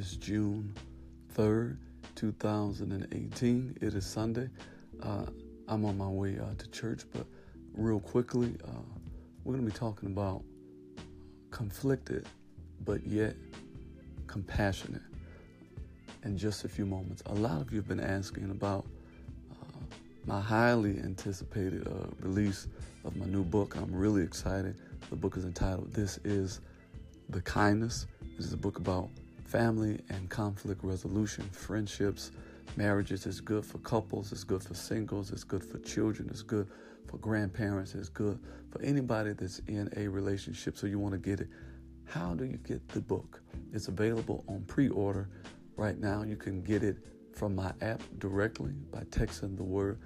Is June 3rd, 2018. It is Sunday. Uh, I'm on my way uh, to church, but real quickly, uh, we're going to be talking about conflicted but yet compassionate in just a few moments. A lot of you have been asking about uh, my highly anticipated uh, release of my new book. I'm really excited. The book is entitled This is the Kindness. This is a book about family and conflict resolution, friendships, marriages. It's good for couples, it's good for singles, it's good for children, it's good for grandparents, it's good for anybody that's in a relationship. So you want to get it. How do you get the book? It's available on pre order right now. You can get it from my app directly by texting the word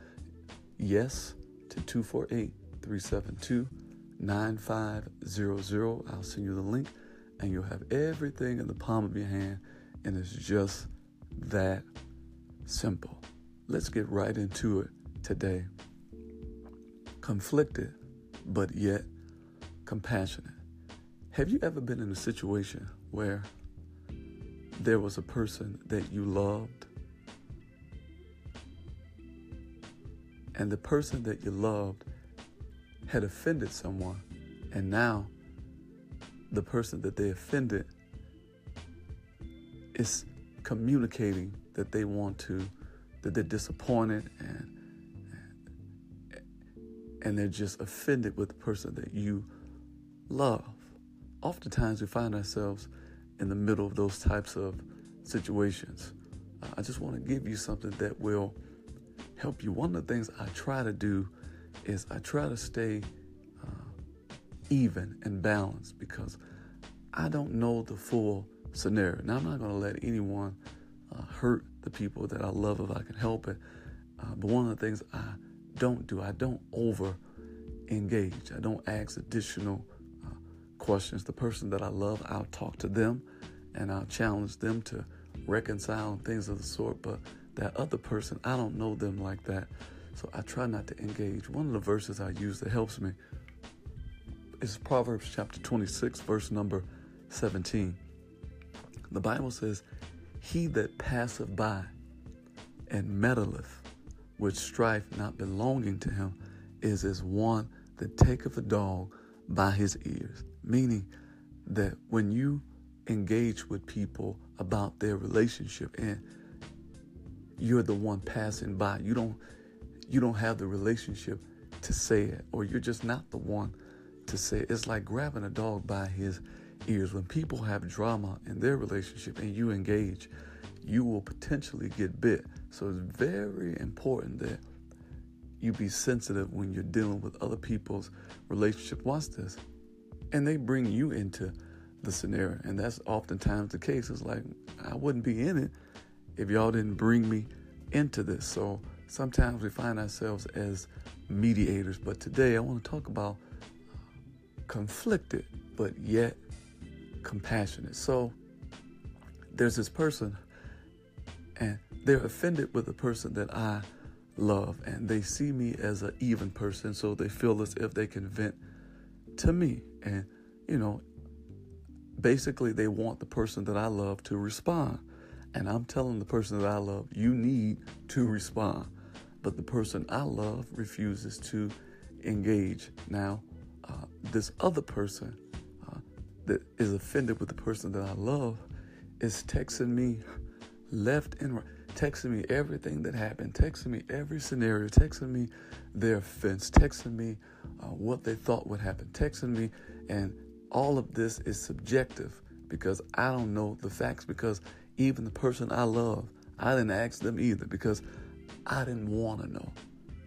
yes to 248 372 9500. I'll send you the link and you'll have everything in the palm of your hand, and it's just that simple. Let's get right into it today. Conflicted, but yet compassionate. Have you ever been in a situation where there was a person that you loved, and the person that you loved had offended someone, and now the person that they offended is communicating that they want to, that they're disappointed and and they're just offended with the person that you love. Oftentimes we find ourselves in the middle of those types of situations. I just want to give you something that will help you. One of the things I try to do is I try to stay even and balanced because I don't know the full scenario. Now, I'm not going to let anyone uh, hurt the people that I love if I can help it. Uh, but one of the things I don't do, I don't over engage. I don't ask additional uh, questions. The person that I love, I'll talk to them and I'll challenge them to reconcile and things of the sort. But that other person, I don't know them like that. So I try not to engage. One of the verses I use that helps me is Proverbs chapter 26, verse number 17. The Bible says, He that passeth by and meddleth with strife not belonging to him is as one that taketh a dog by his ears. Meaning that when you engage with people about their relationship and you're the one passing by, you don't you don't have the relationship to say it, or you're just not the one to say. It's like grabbing a dog by his ears. When people have drama in their relationship and you engage, you will potentially get bit. So it's very important that you be sensitive when you're dealing with other people's relationship. Watch this. And they bring you into the scenario. And that's oftentimes the case. It's like, I wouldn't be in it if y'all didn't bring me into this. So sometimes we find ourselves as mediators. But today I want to talk about conflicted, but yet compassionate. So there's this person, and they're offended with the person that I love, and they see me as an even person, so they feel as if they can vent to me. And, you know, basically they want the person that I love to respond. And I'm telling the person that I love, you need to respond. But the person I love refuses to engage. Now, uh, this other person uh, that is offended with the person that I love is texting me left and right. texting me everything that happened, texting me every scenario, texting me their offense, texting me uh, what they thought would happen, texting me, and all of this is subjective because I don't know the facts because even the person I love, I didn't ask them either because I didn't want to know.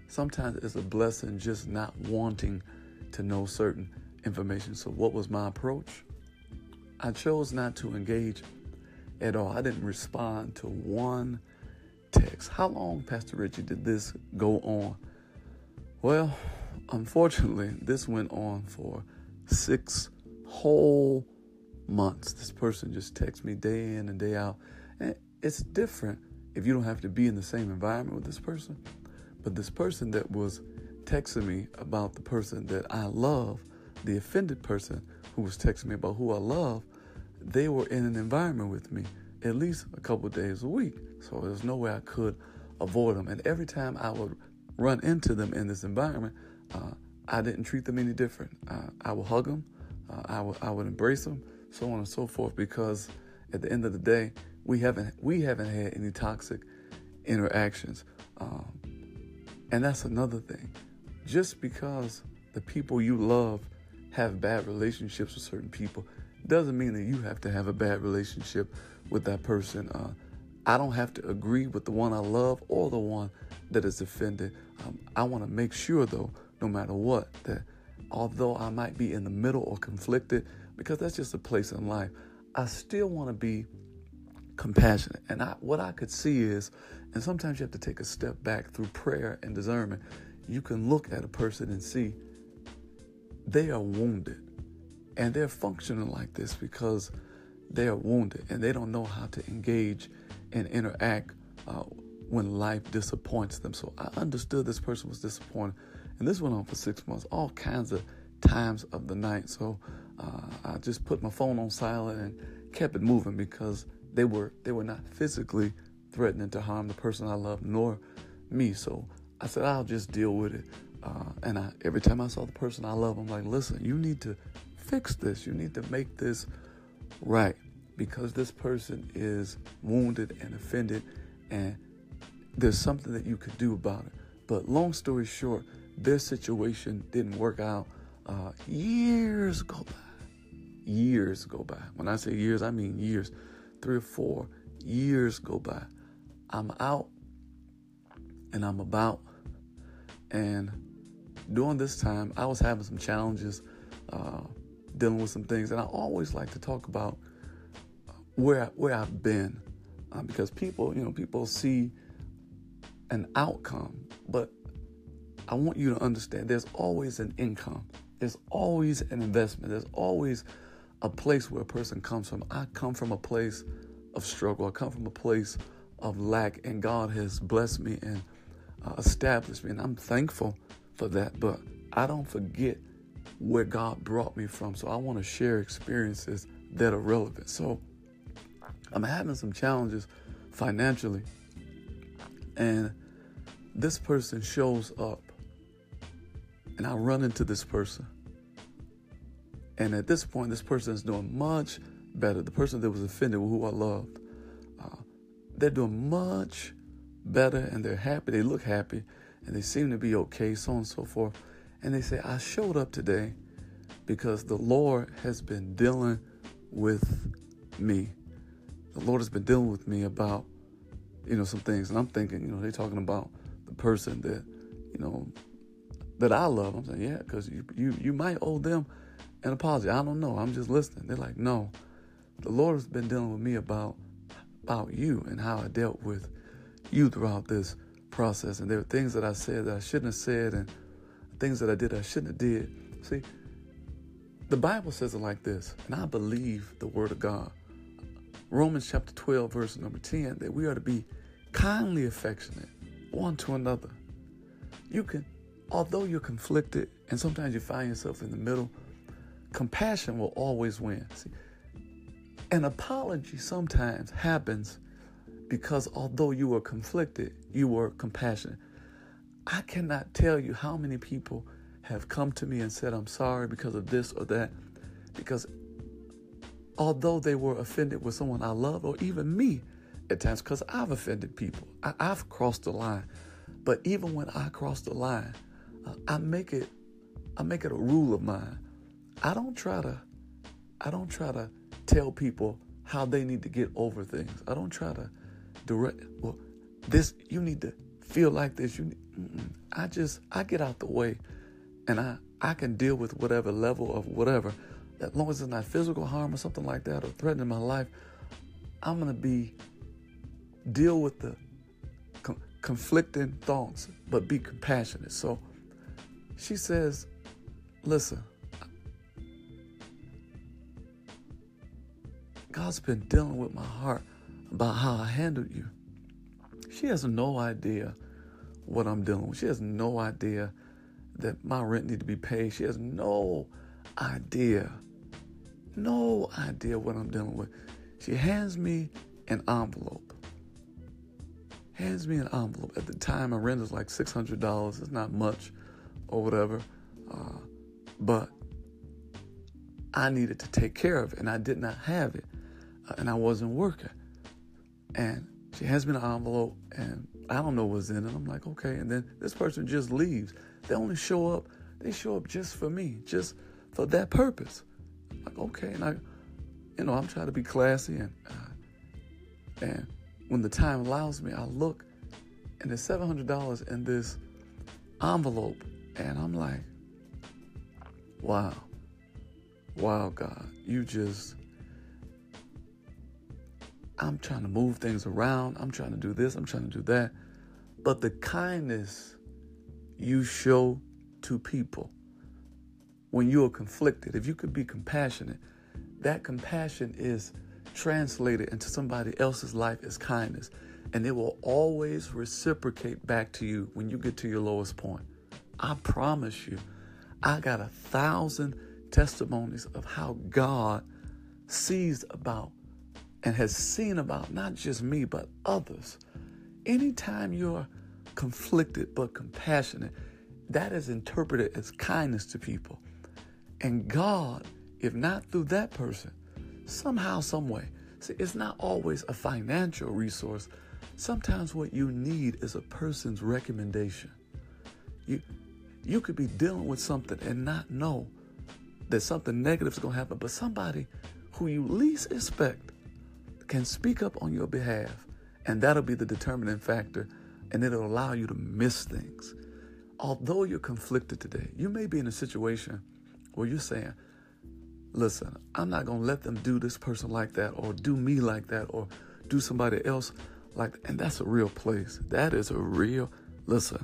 Sometimes it's a blessing just not wanting to know certain information. So, what was my approach? I chose not to engage at all. I didn't respond to one text. How long, Pastor Richie, did this go on? Well, unfortunately, this went on for six whole months. This person just texts me day in and day out. And it's different if you don't have to be in the same environment with this person. But this person that was texting me about the person that I love, the offended person who was texting me about who I love, they were in an environment with me at least a couple days a week. So there's no way I could avoid them. And every time I would run into them in this environment, uh, I didn't treat them any different. Uh, I would hug them, uh, I, would, I would embrace them, so on and so forth, because at the end of the day, we haven't we haven't had any toxic interactions, um, and that's another thing. Just because the people you love have bad relationships with certain people doesn't mean that you have to have a bad relationship with that person. Uh, I don't have to agree with the one I love or the one that is offended. Um, I want to make sure, though, no matter what, that although I might be in the middle or conflicted, because that's just a place in life, I still want to be compassionate. And I, what I could see is, and sometimes you have to take a step back through prayer and discernment. You can look at a person and see they are wounded. And they're functioning like this because they are wounded and they don't know how to engage and interact uh, when life disappoints them. So I understood this person was disappointed. And this went on for six months, all kinds of times of the night. So uh, I just put my phone on silent and kept it moving because they were they were not physically threatening to harm the person I love nor me. So I said I'll just deal with it. Uh, and I, every time I saw the person I love, I'm like, listen, you need to fix this. You need to make this right because this person is wounded and offended, and there's something that you could do about it. But long story short, their situation didn't work out. Uh, years go by. Years go by. When I say years, I mean years. Three or four years go by. I'm out and I'm about. And during this time, I was having some challenges, uh, dealing with some things. And I always like to talk about where where I've been, uh, because people, you know, people see an outcome, but I want you to understand there's always an income. There's always an investment. There's always a place where a person comes from. I come from a place of struggle. I come from a place of lack, and God has blessed me and uh, established me, and I'm thankful for that. But I don't forget where God brought me from. So I want to share experiences that are relevant. So I'm having some challenges financially, and this person shows up, and I run into this person. And at this point, this person is doing much better. The person that was offended, who I loved, uh, they're doing much better and they're happy. They look happy and they seem to be okay, so on and so forth. And they say, I showed up today because the Lord has been dealing with me the Lord has been dealing with me about, you know, some things. And I'm thinking, you know, they're talking about the person that, you know, that I love. I'm saying, yeah, because you, you, you might owe them an apology. I don't know. I'm just listening. They're like, no, the Lord has been dealing with me about about you and how I dealt with you throughout this process. And there were things that I said that I shouldn't have said, and things that I did I shouldn't have did. See, the Bible says it like this, and I believe the Word of God. Romans chapter 12, verse number 10, that we are to be kindly affectionate one to another. You can, although you're conflicted and sometimes you find yourself in the middle, compassion will always win. See, an apology sometimes happens because although you were conflicted, you were compassionate. I cannot tell you how many people have come to me and said, I'm sorry because of this or that, because although they were offended with someone I love or even me, at times because I've offended people. I, have crossed the line. But even when I cross the line, uh, I make it I make it a rule of mine. I don't try to I don't try to tell people how they need to get over things. I don't try to direct well this you need to feel like this. You I just I get out the way and I I can deal with whatever level of whatever as long as it's not physical harm or something like that or threatening my life. I'm to be deal with the conflicting thoughts, but be compassionate. So she says, Listen, God's been dealing with my heart about how I handled you. She has no idea what I'm dealing with. She has no idea that my rent need to be paid. She has no idea, no idea what I'm dealing with. She hands me an envelope hands me an envelope. At the time, my rent is like $600. It's not much or whatever. Uh, but I needed to take care of it, and I did not have it, uh, and I wasn't working. And she hands me an envelope, and I don't know what's in it. I'm like, okay. And then this person just leaves. They only show up, they show up just for me, just for that purpose. I'm like, okay. And I, you know, I'm trying to be classy, and, uh, and when the time allows me, I look and there's $700 in this envelope. And I'm like, wow, wow, God, you just, I'm trying to move things around. I'm trying to do this. I'm trying to do that. But the kindness you show to people when you are conflicted, if you could be compassionate, that compassion is translated into somebody else's life as kindness. And it will always reciprocate back to you when you get to your lowest point. I promise you, I got a thousand testimonies of how God sees about and has seen about not just me, but others. Anytime you're conflicted but compassionate, that is interpreted as kindness to people. And God, if not through that person, somehow, some way. See, it's not always a financial resource. Sometimes what you need is a person's recommendation. You you could be dealing with something and not know that something negative is going to happen, but somebody who you least expect can speak up on your behalf, and that'll be the determining factor, and it'll allow you to miss things. Although you're conflicted today, you may be in a situation where you're saying, listen, I'm not going to let them do this person like that or do me like that or do somebody else like that. And that's a real place. That is a real, listen,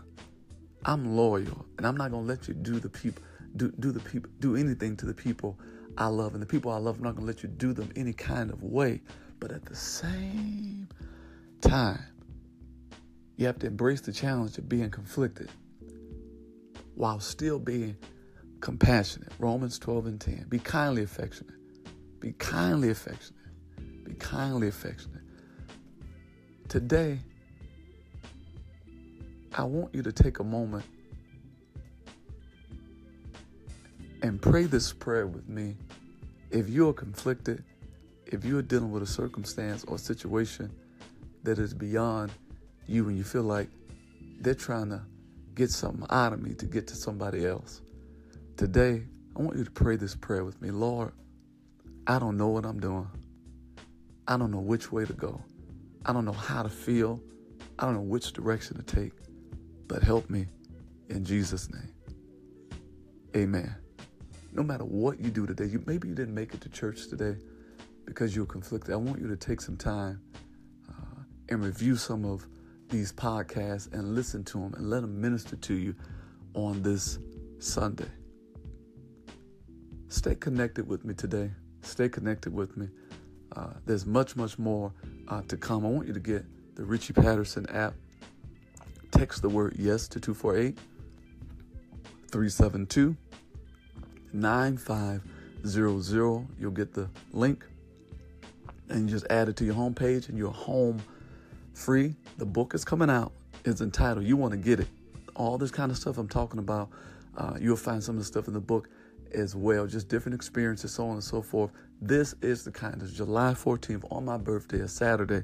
I'm loyal and I'm not going to let you do the people, do, do the people, do anything to the people I love. And the people I love, I'm not to let you do them any kind of way. But at the same time, you have to embrace the challenge of being conflicted while still being compassionate. Romans 12 and 10. Be kindly affectionate. Be kindly affectionate. Be kindly affectionate. Today, I want you to take a moment and pray this prayer with me. If you're conflicted, if you're dealing with a circumstance or situation that is beyond you and you feel like they're trying to get something out of me to get to somebody else, Today, I want you to pray this prayer with me. Lord, I don't know what I'm doing. I don't know which way to go. I don't know how to feel. I don't know which direction to take. But help me in Jesus' name. Amen. No matter what you do today, you maybe you didn't make it to church today because you're conflicted. I want you to take some time uh, and review some of these podcasts and listen to them and let them minister to you on this Sunday. Stay connected with me today. Stay connected with me. Uh, there's much, much more uh, to come. I want you to get the Richie Patterson app. Text the word yes to 248 372 9500. You'll get the link and you just add it to your homepage and you're home free. The book is coming out. It's entitled You Want to Get It. All this kind of stuff I'm talking about, uh, you'll find some of the stuff in the book as well, just different experiences, so on and so forth. This is the kind. of July 14th on my birthday, a Saturday.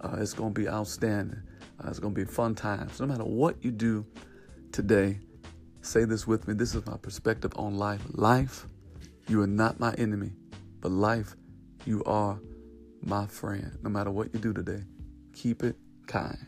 Uh, it's going to be outstanding. Uh, it's going to be fun times. So no matter what you do today, say this with me. This is my perspective on life. Life, you are not my enemy, but life, you are my friend, no matter what you do today, keep it kind.